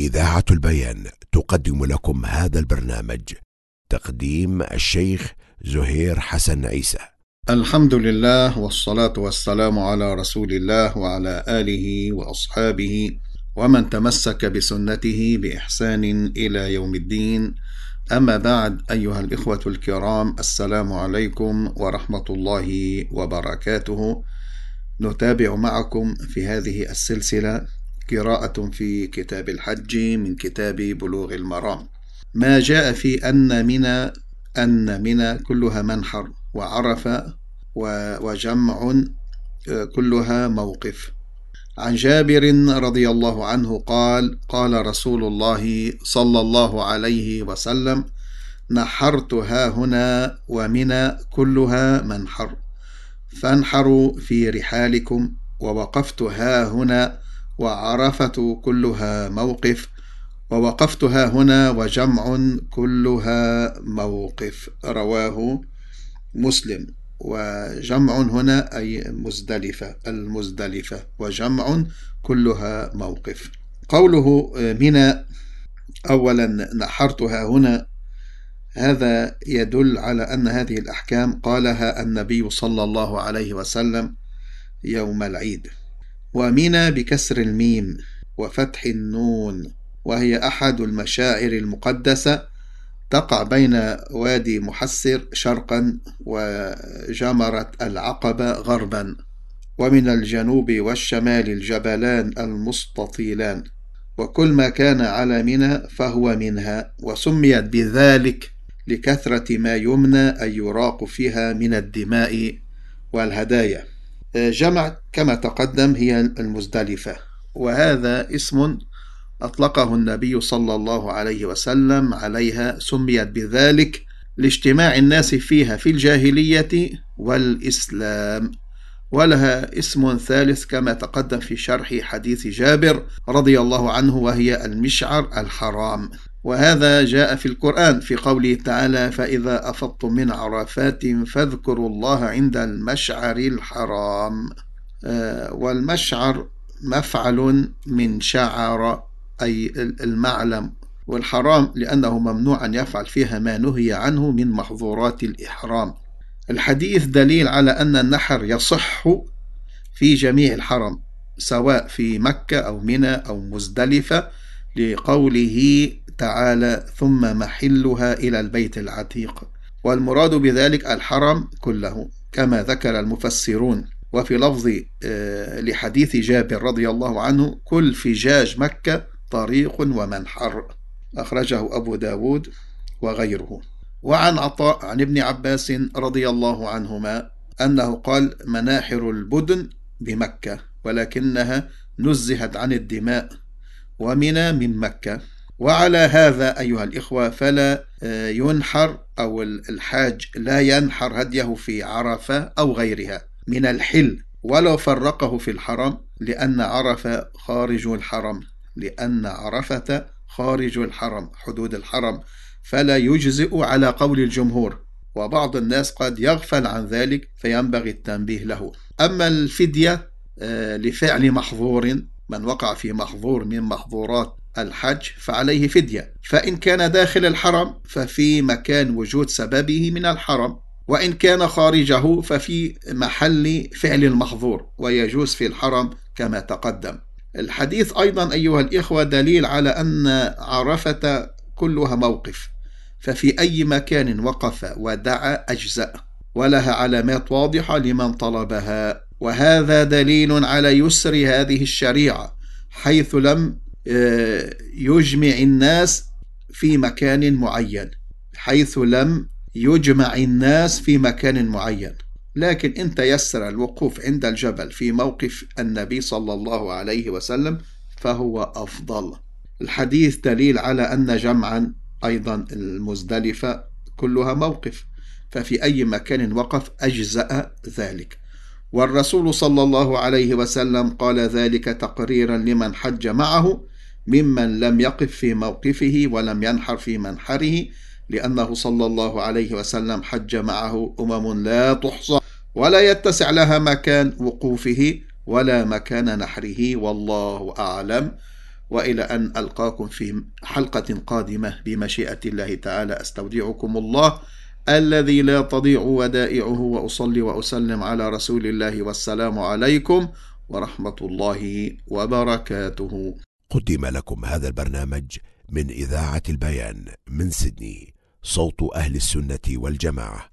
إذاعة البيان تقدم لكم هذا البرنامج تقديم الشيخ زهير حسن عيسى. الحمد لله والصلاة والسلام على رسول الله وعلى آله وأصحابه ومن تمسك بسنته بإحسان إلى يوم الدين. أما بعد أيها الإخوة الكرام السلام عليكم ورحمة الله وبركاته. نتابع معكم في هذه السلسلة قراءة في كتاب الحج من كتاب بلوغ المرام. ما جاء في أن من أن من كلها منحر وعرفة وجمع كلها موقف. عن جابر رضي الله عنه قال قال رسول الله صلى الله عليه وسلم نحرت ها هنا ومن كلها منحر فانحروا في رحالكم ووقفت ها هنا وعرفة كلها موقف ووقفت ها هنا وجمع كلها موقف. رواه مسلم. وجمع هنا أي مزدلفة المزدلفة. وجمع كلها موقف. قوله من أولا نحرتها هنا هذا يدل على أن هذه الأحكام قالها النبي صلى الله عليه وسلم يوم العيد. ومنى بكسر الميم وفتح النون وهي أحد المشاعر المقدسة. تقع بين وادي محسر شرقا وجمرة العقبة غربا ومن الجنوب والشمال الجبلان المستطيلان. وكل ما كان على منى فهو منها وسميت بذلك لكثرة ما يمنى أن يراق فيها من الدماء والهدايا. جمع كما تقدم هي المزدلفة. وهذا اسم أطلقه النبي صلى الله عليه وسلم عليها سميت بذلك لاجتماع الناس فيها في الجاهلية والإسلام. ولها اسم ثالث كما تقدم في شرح حديث جابر رضي الله عنه وهي المشعر الحرام. وهذا جاء في القرآن في قوله تعالى فإذا أفضتم من عرفات فاذكروا الله عند المشعر الحرام. آه، والمشعر مفعل من شعر أي المعلم. والحرام لأنه ممنوع أن يفعل فيها ما نهي عنه من محظورات الإحرام. الحديث دليل على أن النحر يصح في جميع الحرم سواء في مكة أو منى أو مزدلفة لقوله تعالى ثم محلها إلى البيت العتيق. والمراد بذلك الحرم كله كما ذكر المفسرون. وفي لفظ آه، لحديث جابر رضي الله عنه كل فجاج مكة طريق ومنحر. أخرجه أبو داود وغيره. وعن عطاء عن ابن عباس رضي الله عنهما أنه قال مناحر البدن بمكة ولكنها نزهت عن الدماء ومنى من مكة. وعلى هذا أيها الإخوة فلا آه، ينحر أو الحاج لا ينحر هديه في عرفة أو غيرها من الحل ولو فرقه في الحرم لأن عرفة خارج الحرم لأن عرفة خارج الحرم حدود الحرم. فلا يجزئ على قول الجمهور وبعض الناس قد يغفل عن ذلك فينبغي التنبيه له. أما الفدية آه، لفعل محظور من وقع في محظور من محظورات الحج فعليه فدية. فإن كان داخل الحرم ففي مكان وجود سببه من الحرم. وإن كان خارجه ففي محل فعل المحظور ويجوز في الحرم كما تقدم. الحديث أيضا أيها الإخوة دليل على أن عرفة كلها موقف. ففي أي مكان وقف ودعا أجزأ ولها علامات واضحة لمن طلبها. وهذا دليل على يسر هذه الشريعة حيث لم يجمع الناس في مكان معين حيث لم يجمع الناس في مكان معين. لكن إن تيسر الوقوف عند الجبل في موقف النبي صلى الله عليه وسلم فهو أفضل. الحديث دليل على أن جمعا أيضا المزدلفة كلها موقف ففي أي مكان وقف أجزأ ذلك. والرسول صلى الله عليه وسلم قال ذلك تقريرا لمن حج معه ممن لم يقف في موقفه ولم ينحر في منحره لأنه صلى الله عليه وسلم حج معه أمم لا تحصى ولا يتسع لها مكان وقوفه ولا مكان نحره والله أعلم وإلى أن ألقاكم في حلقة قادمة بمشيئة الله تعالى أستودعكم الله الذي لا تضيع ودائعه وأصلي وأسلم على رسول الله والسلام عليكم ورحمة الله وبركاته. قدم لكم هذا البرنامج من إذاعة البيان من سيدني صوت أهل السنة والجماعة.